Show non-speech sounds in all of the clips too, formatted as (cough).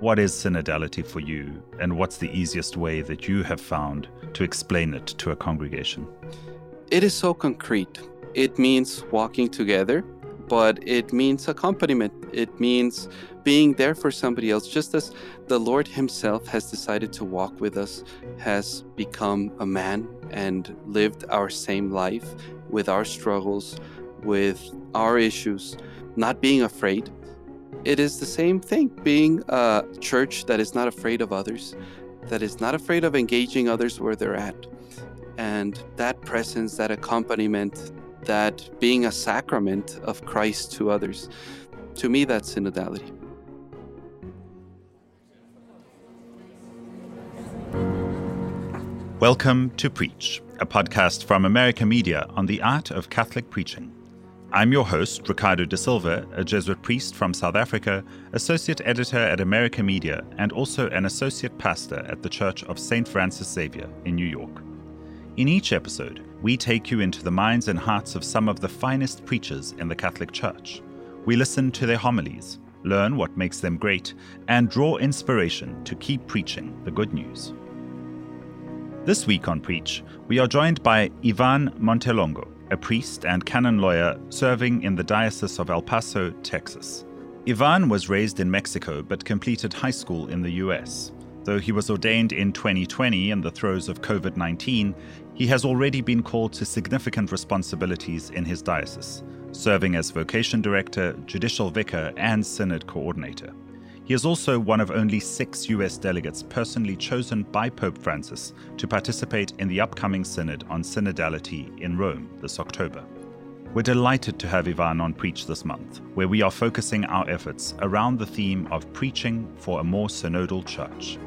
what is synodality for you, and what's the easiest way that you have found to explain it to a congregation? It is so concrete. It means walking together, but it means accompaniment. It means being there for somebody else, just as the Lord Himself has decided to walk with us, has become a man and lived our same life with our struggles, with our issues, not being afraid. It is the same thing being a church that is not afraid of others, that is not afraid of engaging others where they're at. And that presence, that accompaniment, that being a sacrament of Christ to others, to me, that's synodality. Welcome to Preach, a podcast from America Media on the art of Catholic preaching. I'm your host, Ricardo da Silva, a Jesuit priest from South Africa, associate editor at America Media, and also an associate pastor at the Church of St. Francis Xavier in New York. In each episode, we take you into the minds and hearts of some of the finest preachers in the Catholic Church. We listen to their homilies, learn what makes them great, and draw inspiration to keep preaching the good news. This week on Preach, we are joined by Ivan Montelongo, a priest and canon lawyer serving in the Diocese of El Paso, Texas. Ivan was raised in Mexico but completed high school in the US. Though he was ordained in 2020 in the throes of COVID 19, he has already been called to significant responsibilities in his diocese, serving as vocation director, judicial vicar, and synod coordinator. He is also one of only six US delegates personally chosen by Pope Francis to participate in the upcoming synod on synodality in Rome this October. We're delighted to have Ivan on Preach this month, where we are focusing our efforts around the theme of preaching for a more synodal church.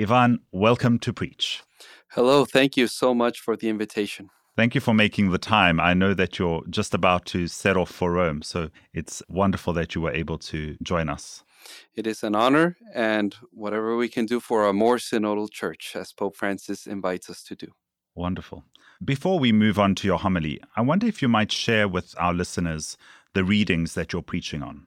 Ivan, welcome to Preach. Hello, thank you so much for the invitation. Thank you for making the time. I know that you're just about to set off for Rome, so it's wonderful that you were able to join us. It is an honor, and whatever we can do for a more synodal church, as Pope Francis invites us to do. Wonderful. Before we move on to your homily, I wonder if you might share with our listeners the readings that you're preaching on.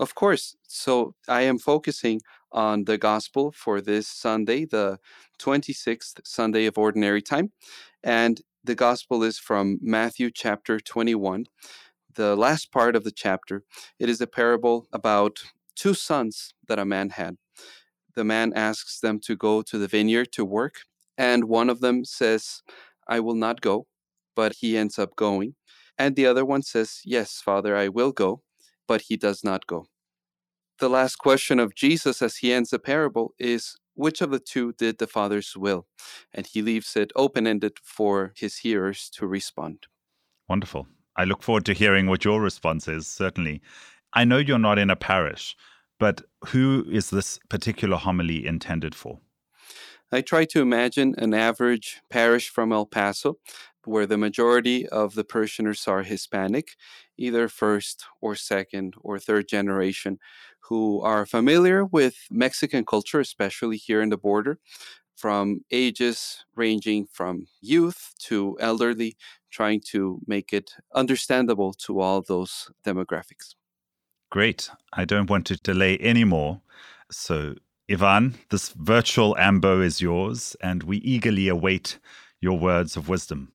Of course. So I am focusing on the gospel for this Sunday, the 26th Sunday of Ordinary Time. And the gospel is from Matthew chapter 21, the last part of the chapter. It is a parable about two sons that a man had. The man asks them to go to the vineyard to work, and one of them says, I will not go, but he ends up going. And the other one says, Yes, Father, I will go, but he does not go. The last question of Jesus as he ends the parable is which of the two did the Father's will? And he leaves it open ended for his hearers to respond. Wonderful. I look forward to hearing what your response is, certainly. I know you're not in a parish, but who is this particular homily intended for? I try to imagine an average parish from El Paso where the majority of the parishioners are Hispanic, either first or second or third generation, who are familiar with Mexican culture, especially here in the border, from ages ranging from youth to elderly, trying to make it understandable to all those demographics. Great. I don't want to delay anymore. So, Ivan, this virtual ambo is yours, and we eagerly await your words of wisdom.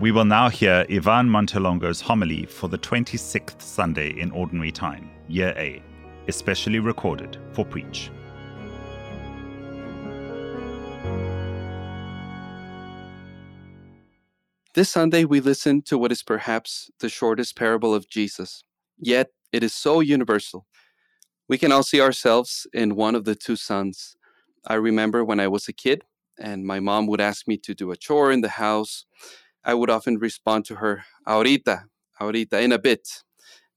We will now hear Ivan Montelongo's homily for the 26th Sunday in Ordinary Time, Year A, especially recorded for Preach. This Sunday, we listen to what is perhaps the shortest parable of Jesus, yet it is so universal. We can all see ourselves in one of the two sons. I remember when I was a kid and my mom would ask me to do a chore in the house I would often respond to her, ahorita, ahorita, in a bit,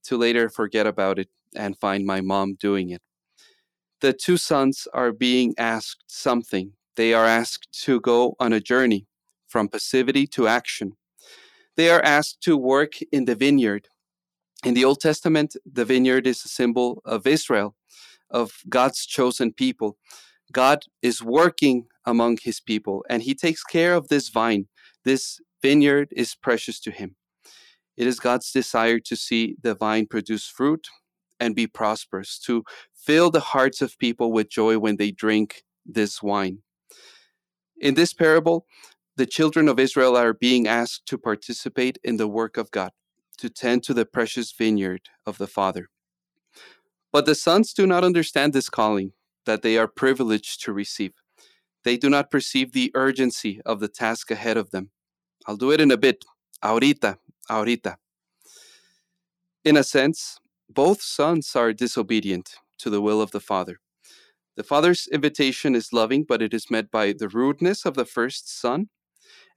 to later forget about it and find my mom doing it. The two sons are being asked something. They are asked to go on a journey from passivity to action. They are asked to work in the vineyard. In the Old Testament, the vineyard is a symbol of Israel, of God's chosen people. God is working among his people, and he takes care of this vine. This vineyard is precious to him. It is God's desire to see the vine produce fruit and be prosperous, to fill the hearts of people with joy when they drink this wine. In this parable, the children of Israel are being asked to participate in the work of God, to tend to the precious vineyard of the Father. But the sons do not understand this calling that they are privileged to receive. They do not perceive the urgency of the task ahead of them. I'll do it in a bit. Ahorita, ahorita. In a sense, both sons are disobedient to the will of the Father. The Father's invitation is loving, but it is met by the rudeness of the first son.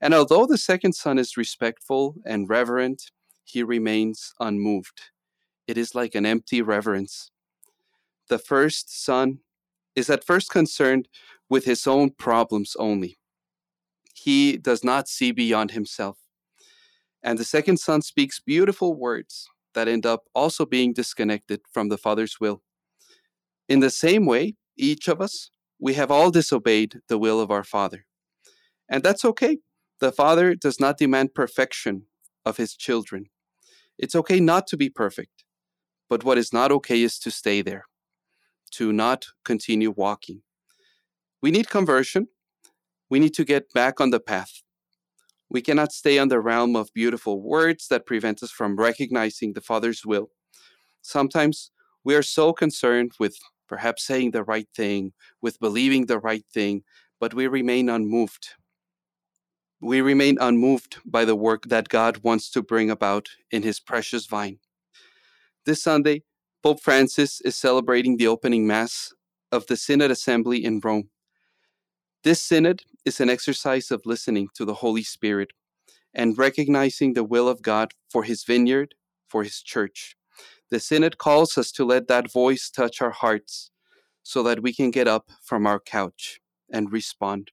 And although the second son is respectful and reverent, he remains unmoved. It is like an empty reverence. The first son is at first concerned with his own problems only. He does not see beyond himself. And the second son speaks beautiful words that end up also being disconnected from the Father's will. In the same way, each of us, we have all disobeyed the will of our Father. And that's okay. The Father does not demand perfection of his children. It's okay not to be perfect, but what is not okay is to stay there, to not continue walking. We need conversion. We need to get back on the path. We cannot stay on the realm of beautiful words that prevent us from recognizing the Father's will. Sometimes we are so concerned with perhaps saying the right thing, with believing the right thing, but we remain unmoved. We remain unmoved by the work that God wants to bring about in His precious vine. This Sunday, Pope Francis is celebrating the opening Mass of the Synod Assembly in Rome. This Synod is an exercise of listening to the Holy Spirit and recognizing the will of God for His vineyard, for His church. The Synod calls us to let that voice touch our hearts so that we can get up from our couch and respond.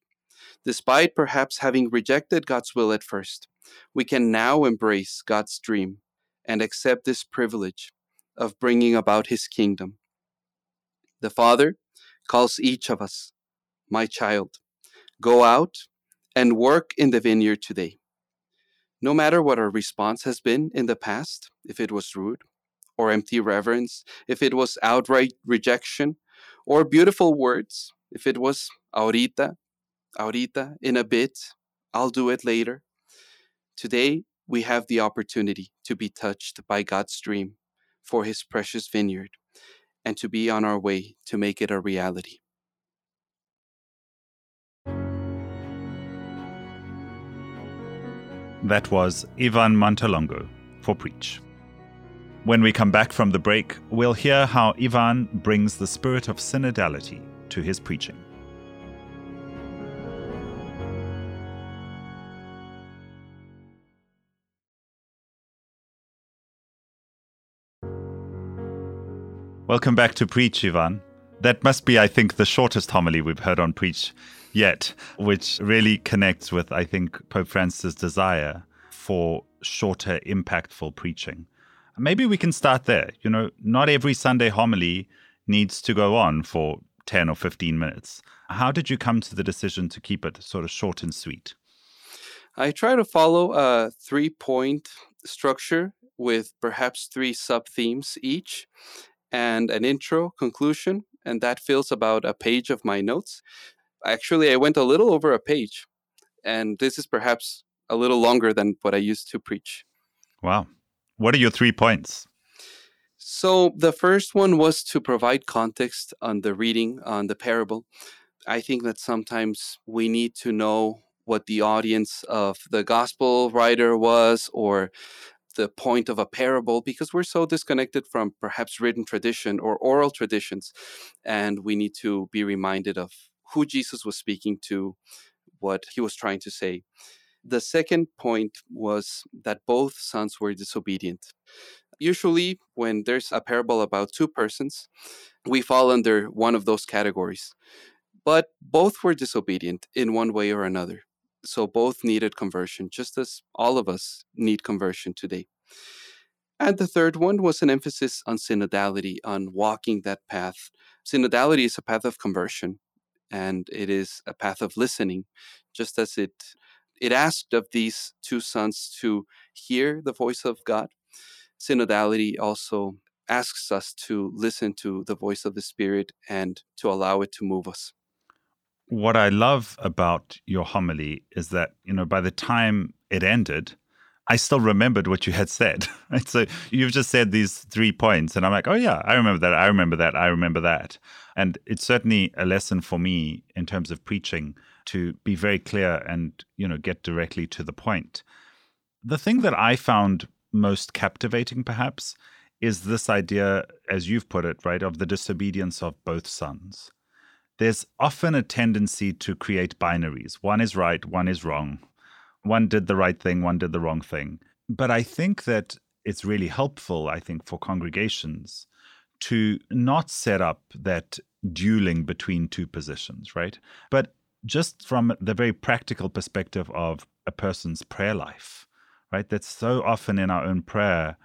Despite perhaps having rejected God's will at first, we can now embrace God's dream and accept this privilege of bringing about His kingdom. The Father calls each of us, my child, go out and work in the vineyard today. No matter what our response has been in the past, if it was rude, or empty reverence, if it was outright rejection, or beautiful words, if it was ahorita, ahorita, in a bit, I'll do it later. Today, we have the opportunity to be touched by God's dream for His precious vineyard and to be on our way to make it a reality. That was Ivan Montelongo for Preach. When we come back from the break, we'll hear how Ivan brings the spirit of synodality to his preaching. Welcome back to Preach, Ivan. That must be, I think, the shortest homily we've heard on Preach yet, which really connects with, I think, Pope Francis' desire for shorter, impactful preaching. Maybe we can start there. You know, not every Sunday homily needs to go on for 10 or 15 minutes. How did you come to the decision to keep it sort of short and sweet? I try to follow a three point structure with perhaps three sub themes each and an intro, conclusion, and that fills about a page of my notes. Actually, I went a little over a page, and this is perhaps a little longer than what I used to preach. Wow. What are your three points? So, the first one was to provide context on the reading, on the parable. I think that sometimes we need to know what the audience of the gospel writer was or the point of a parable because we're so disconnected from perhaps written tradition or oral traditions. And we need to be reminded of who Jesus was speaking to, what he was trying to say. The second point was that both sons were disobedient. Usually, when there's a parable about two persons, we fall under one of those categories. But both were disobedient in one way or another. So both needed conversion, just as all of us need conversion today. And the third one was an emphasis on synodality, on walking that path. Synodality is a path of conversion. And it is a path of listening, just as it it asked of these two sons to hear the voice of God. Synodality also asks us to listen to the voice of the Spirit and to allow it to move us. What I love about your homily is that, you know, by the time it ended, I still remembered what you had said. (laughs) Right? So you've just said these three points, and I'm like, oh, yeah, I remember that. I remember that. I remember that. And it's certainly a lesson for me in terms of preaching to be very clear and, you know, get directly to the point. The thing that I found most captivating, perhaps, is this idea, as you've put it, right, of the disobedience of both sons. There's often a tendency to create binaries. One is right, one is wrong one did the right thing, one did the wrong thing. But I think that it's really helpful, I think, for congregations to not set up that dueling between two positions, right? But just from the very practical perspective of a person's prayer life, right? That's so often in our own prayer,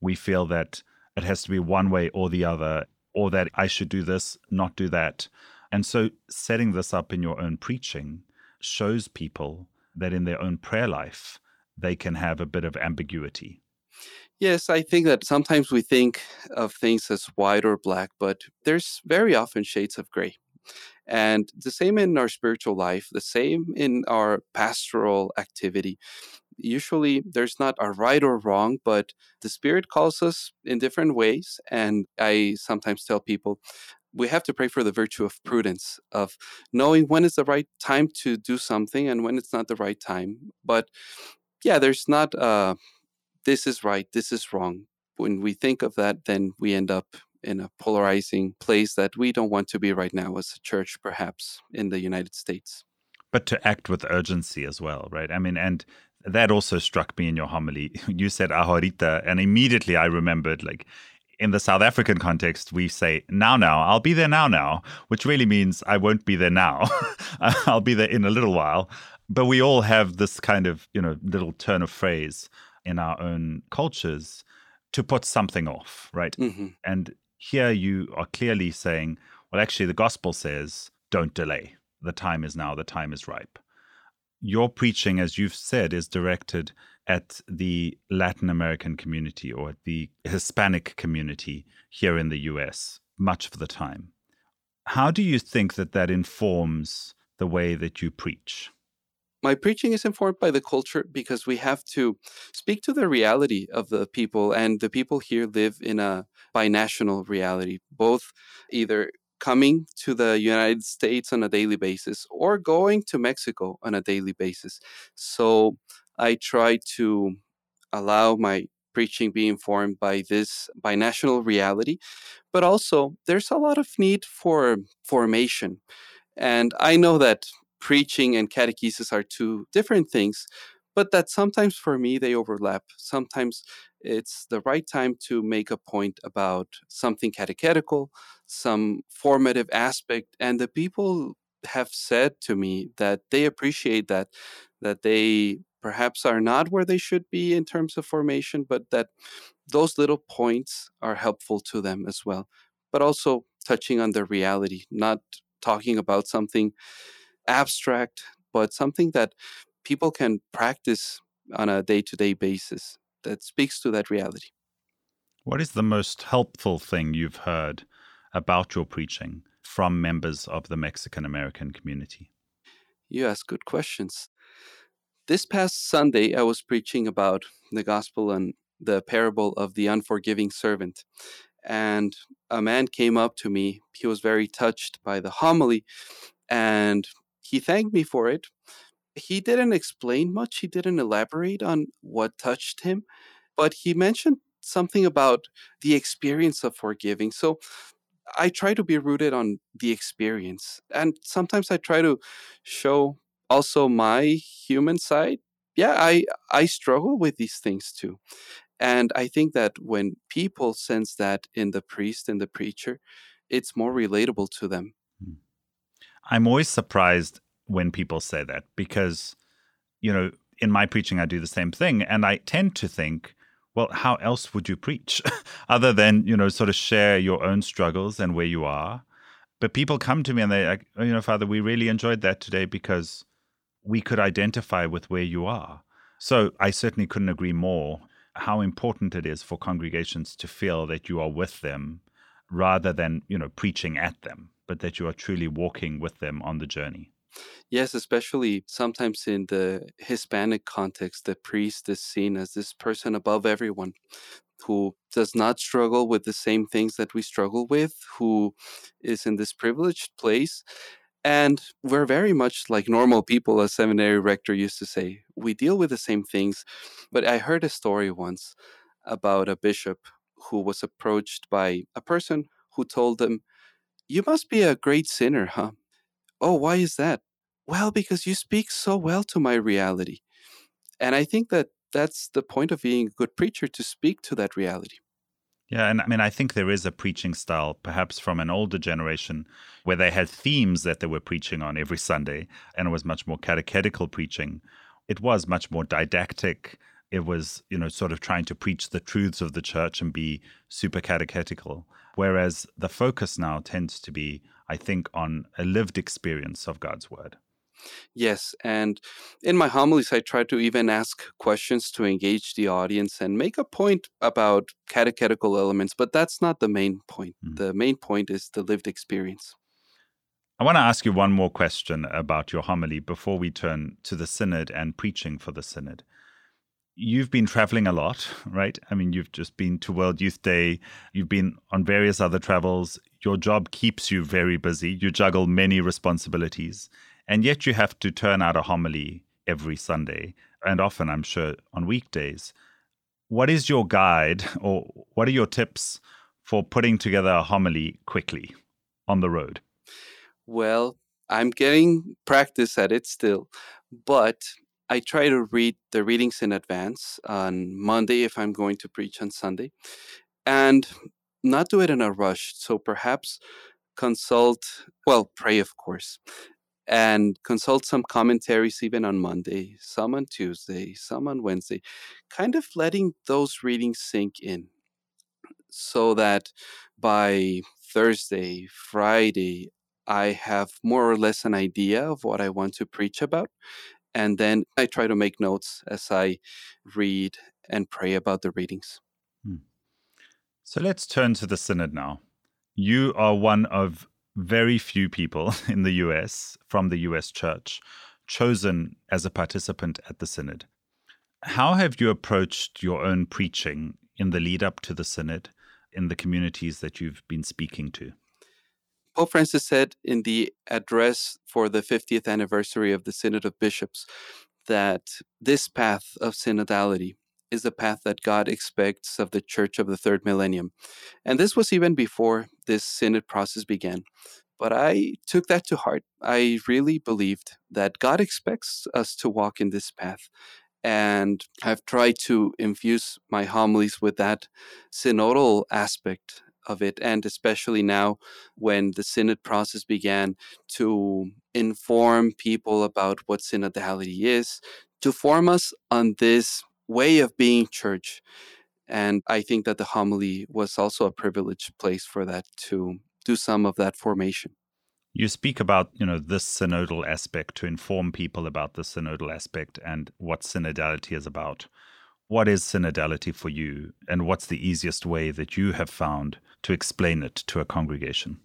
we feel that it has to be one way or the other, or that I should do this, not do that. And so setting this up in your own preaching shows people that in their own prayer life, they can have a bit of ambiguity. Yes, I think that sometimes we think of things as white or black, but there's very often shades of gray. And the same in our spiritual life, the same in our pastoral activity. Usually there's not a right or wrong, but the Spirit calls us in different ways. And I sometimes tell people, we have to pray for the virtue of prudence, of knowing when is the right time to do something and when it's not the right time. But yeah, there's not uh, this is right, this is wrong. When we think of that, then we end up in a polarizing place that we don't want to be right now as a church, perhaps in the United States. But to act with urgency as well, right? I mean, and that also struck me in your homily. (laughs) You said ahorita, and immediately I remembered like in the South African context, we say now, now, I'll be there now, now, which really means I won't be there now. (laughs) I'll be there in a little while. But we all have this kind of, you know, little turn of phrase in our own cultures to put something off, right? Mm-hmm. And here you are clearly saying, well, actually, the gospel says, don't delay. The time is now, the time is ripe. Your preaching, as you've said, is directed at the Latin American community or at the Hispanic community here in the US much of the time. How do you think that that informs the way that you preach? My preaching is informed by the culture because we have to speak to the reality of the people, and the people here live in a binational reality, both either coming to the United States on a daily basis or going to Mexico on a daily basis. So I try to allow my preaching be informed by this binational reality but also there's a lot of need for formation. And i know that preaching and catechesis are two different things but that sometimes for me they overlap. Sometimes it's the right time to make a point about something catechetical some formative aspect and the people have said to me that they appreciate that that they perhaps are not where they should be in terms of formation, but that those little points are helpful to them as well. But also touching on the reality, not talking about something abstract, but something that people can practice on a day to day basis that speaks to that reality. What is the most helpful thing you've heard about your preaching from members of the Mexican American community? You ask good questions. This past Sunday, I was preaching about the gospel and the parable of the unforgiving servant. And a man came up to me. He was very touched by the homily and he thanked me for it. He didn't explain much, he didn't elaborate on what touched him, but he mentioned something about the experience of forgiving. So I try to be rooted on the experience. And sometimes I try to show also my human side yeah i i struggle with these things too. And i think that when people sense that in the priest and the preacher it's more relatable to them. Hmm. i'm always surprised when people say that because you know in my preaching i do the same thing and i tend to think well how else would you preach? (laughs) Other than you know sort of share your own struggles and where you are. But people come to me and they, like, oh, you know, Father, we really enjoyed that today because we could identify with where you are. So I certainly couldn't agree more how important it is for congregations to feel that you are with them rather than, you know, preaching at them, but that you are truly walking with them on the journey. Yes, especially sometimes in the Hispanic context, the priest is seen as this person above everyone who does not struggle with the same things that we struggle with, who is in this privileged place. And we're very much like normal people, as seminary rector used to say. We deal with the same things. But I heard a story once about a bishop who was approached by a person who told him, You must be a great sinner, huh? Oh, why is that? Well, because you speak so well to my reality. And I think that that's the point of being a good preacher to speak to that reality. Yeah, and I mean, I think there is a preaching style, perhaps from an older generation, where they had themes that they were preaching on every Sunday, and it was much more catechetical preaching. It was much more didactic. It was, you know, sort of trying to preach the truths of the church and be super catechetical. Whereas the focus now tends to be, I think, on a lived experience of God's word. Yes, and in my homilies, I try to even ask questions to engage the audience and make a point about catechetical elements, but that's not the main point. Mm. The main point is the lived experience. I want to ask you one more question about your homily before we turn to the synod and preaching for the synod. You've been traveling a lot, right? I mean, you've just been to World Youth Day, you've been on various other travels. Your job keeps you very busy. You juggle many responsibilities. And yet you have to turn out a homily every Sunday, and often, I'm sure, on weekdays. What is your guide, or what are your tips for putting together a homily quickly on the road? Well, I'm getting practice at it still, but I try to read the readings in advance on Monday if I'm going to preach on Sunday, and not do it in a rush. So perhaps consult, well, pray, of course, and consult some commentaries even on Monday, some on Tuesday, some on Wednesday, kind of letting those readings sink in so that by Thursday, Friday, I have more or less an idea of what I want to preach about. And then I try to make notes as I read and pray about the readings. Hmm. So let's turn to the Synod now. You are one of very few people (laughs) in the US from the US church chosen as a participant at the synod. How have you approached your own preaching in the lead up to the synod in the communities that you've been speaking to? Pope Francis said in the address for the 50th anniversary of the Synod of Bishops that this path of synodality is the path that God expects of the church of the third millennium. And this was even before this synod process began. But I took that to heart. I really believed that God expects us to walk in this path. And I've tried to infuse my homilies with that synodal aspect of it, and especially now when the synod process began to inform people about what synodality is, to form us on this way of being church. And I think that the homily was also a privileged place for that to do some of that formation. You speak about, you know, this synodal aspect to inform people about the synodal aspect and what synodality is about. What is synodality for you, and what's the easiest way that you have found to explain it to a congregation?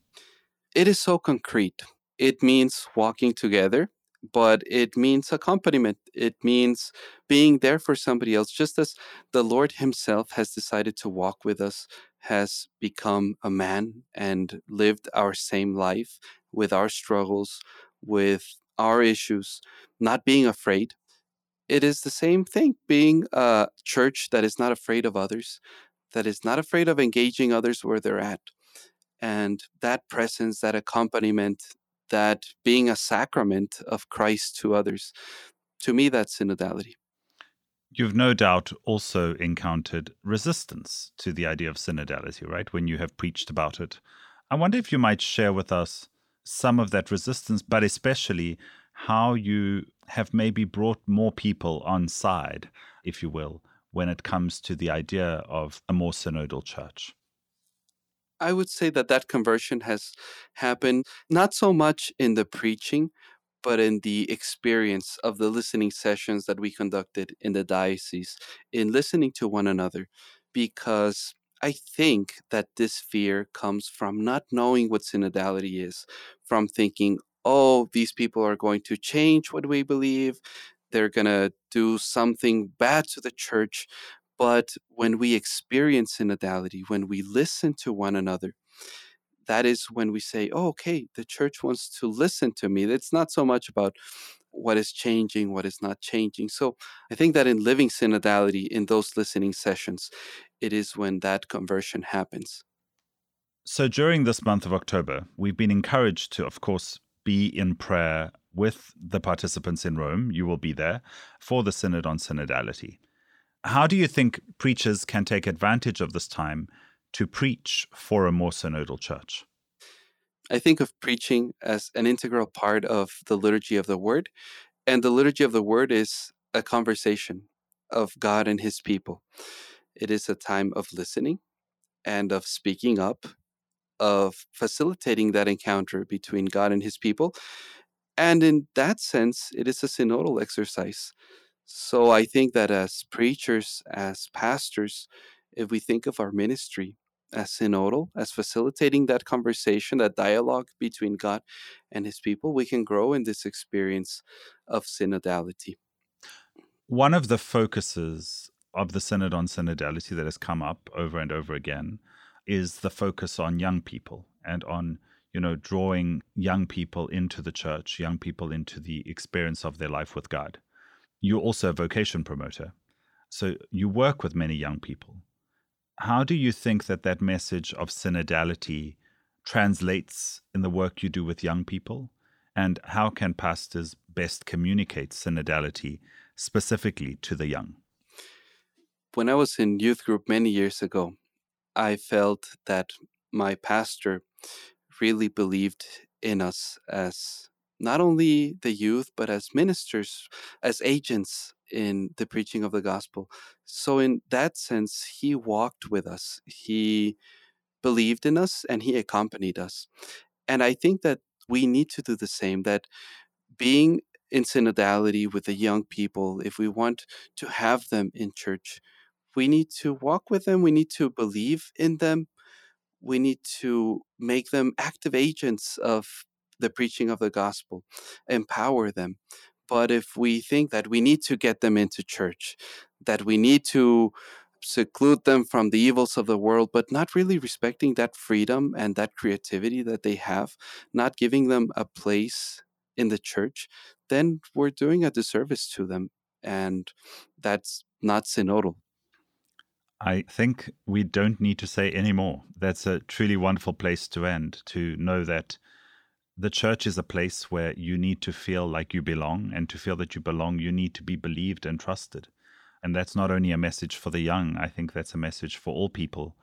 It is so concrete. It means walking together but it means accompaniment. It means being there for somebody else, just as the Lord Himself has decided to walk with us, has become a man and lived our same life with our struggles, with our issues, not being afraid. It is the same thing being a church that is not afraid of others, that is not afraid of engaging others where they're at. And that presence, that accompaniment, that being a sacrament of Christ to others. To me, that's synodality. You've no doubt also encountered resistance to the idea of synodality, right? When you have preached about it. I wonder if you might share with us some of that resistance, but especially how you have maybe brought more people on side, if you will, when it comes to the idea of a more synodal church. I would say that that conversion has happened not so much in the preaching, but in the experience of the listening sessions that we conducted in the diocese, in listening to one another, because I think that this fear comes from not knowing what synodality is, from thinking, oh, these people are going to change what we believe, they're going to do something bad to the church. But when we experience synodality, when we listen to one another, that is when we say, oh, okay, the church wants to listen to me. It's not so much about what is changing, what is not changing. So I think that in living synodality, in those listening sessions, it is when that conversion happens. So during this month of October, we've been encouraged to, of course, be in prayer with the participants in Rome. You will be there for the Synod on Synodality. How do you think preachers can take advantage of this time to preach for a more synodal church? I think of preaching as an integral part of the liturgy of the word. And the liturgy of the word is a conversation of God and his people. It is a time of listening and of speaking up, of facilitating that encounter between God and his people. And in that sense, it is a synodal exercise. So I think that as preachers, as pastors, if we think of our ministry as synodal, as facilitating that conversation, that dialogue between God and his people, we can grow in this experience of synodality. One of the focuses of the Synod on Synodality that has come up over and over again is the focus on young people and on you know drawing young people into the church young people into the experience of their life with god you're also a vocation promoter. So you work with many young people. How do you think that that message of synodality translates in the work you do with young people? And how can pastors best communicate synodality specifically to the young? When I was in youth group many years ago, I felt that my pastor really believed in us as not only the youth, but as ministers, as agents in the preaching of the gospel. So, in that sense, he walked with us. He believed in us and he accompanied us. And I think that we need to do the same, that being in synodality with the young people, if we want to have them in church, we need to walk with them. We need to believe in them. We need to make them active agents of the preaching of the gospel, empower them. But if we think that we need to get them into church, that we need to seclude them from the evils of the world, but not really respecting that freedom and that creativity that they have, not giving them a place in the church, then we're doing a disservice to them. And that's not synodal. I think we don't need to say any more. That's a truly wonderful place to end, to know that the church is a place where you need to feel like you belong, and to feel that you belong, you need to be believed and trusted. And that's not only a message for the young, I think that's a message for all people,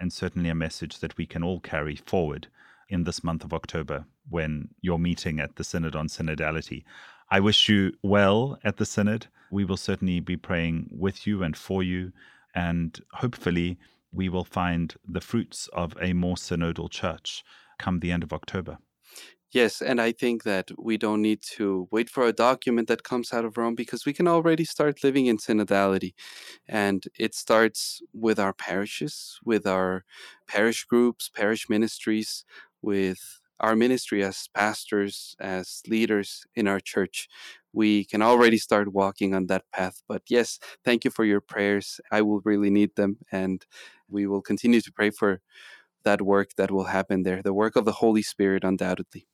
and certainly a message that we can all carry forward in this month of October when you're meeting at the Synod on Synodality. I wish you well at the Synod. We will certainly be praying with you and for you and hopefully, we will find the fruits of a more synodal church come the end of October. Yes, and I think that we don't need to wait for a document that comes out of Rome because we can already start living in synodality. And it starts with our parishes, with our parish groups, parish ministries, with our ministry as pastors, as leaders in our church we can already start walking on that path. But yes, thank you for your prayers. I will really need them. And we will continue to pray for that work that will happen there, the work of the Holy Spirit, undoubtedly.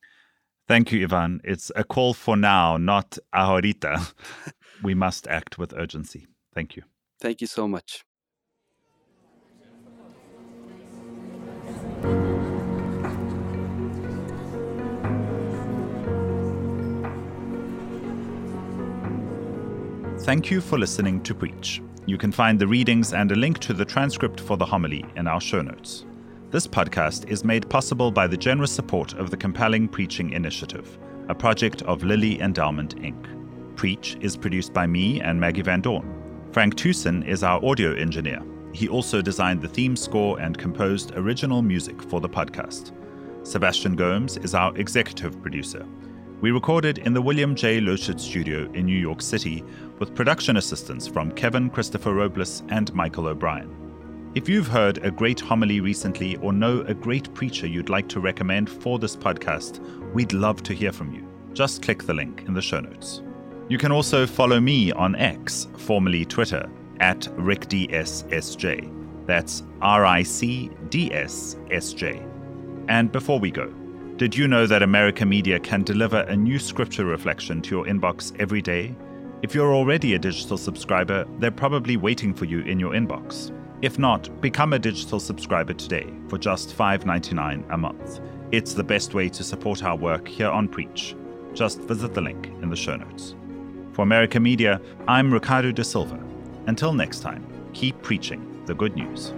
Thank you, Ivan. It's a call for now, not ahorita. (laughs) we must act with urgency. Thank you. Thank you so much. Thank you for listening to Preach. You can find the readings and a link to the transcript for the homily in our show notes. This podcast is made possible by the generous support of the Compelling Preaching Initiative, a project of Lilly Endowment, Inc. Preach is produced by me and Maggie Van Dorn. Frank Tucson is our audio engineer. He also designed the theme score and composed original music for the podcast. Sebastian Gomes is our executive producer. We recorded in the William J. Loschert studio in New York City with production assistance from Kevin Christopher Robles and Michael O'Brien. If you've heard a great homily recently or know a great preacher you'd like to recommend for this podcast, we'd love to hear from you. Just click the link in the show notes. You can also follow me on X, formerly Twitter, at RicDSSJ. That's R I C D S S J. And before we go, did you know that America Media can deliver a new scripture reflection to your inbox every day? If you're already a digital subscriber, they're probably waiting for you in your inbox. If not, become a digital subscriber today for just $5.99 a month. It's the best way to support our work here on Preach. Just visit the link in the show notes. For America Media, I'm Ricardo da Silva. Until next time, keep preaching the good news.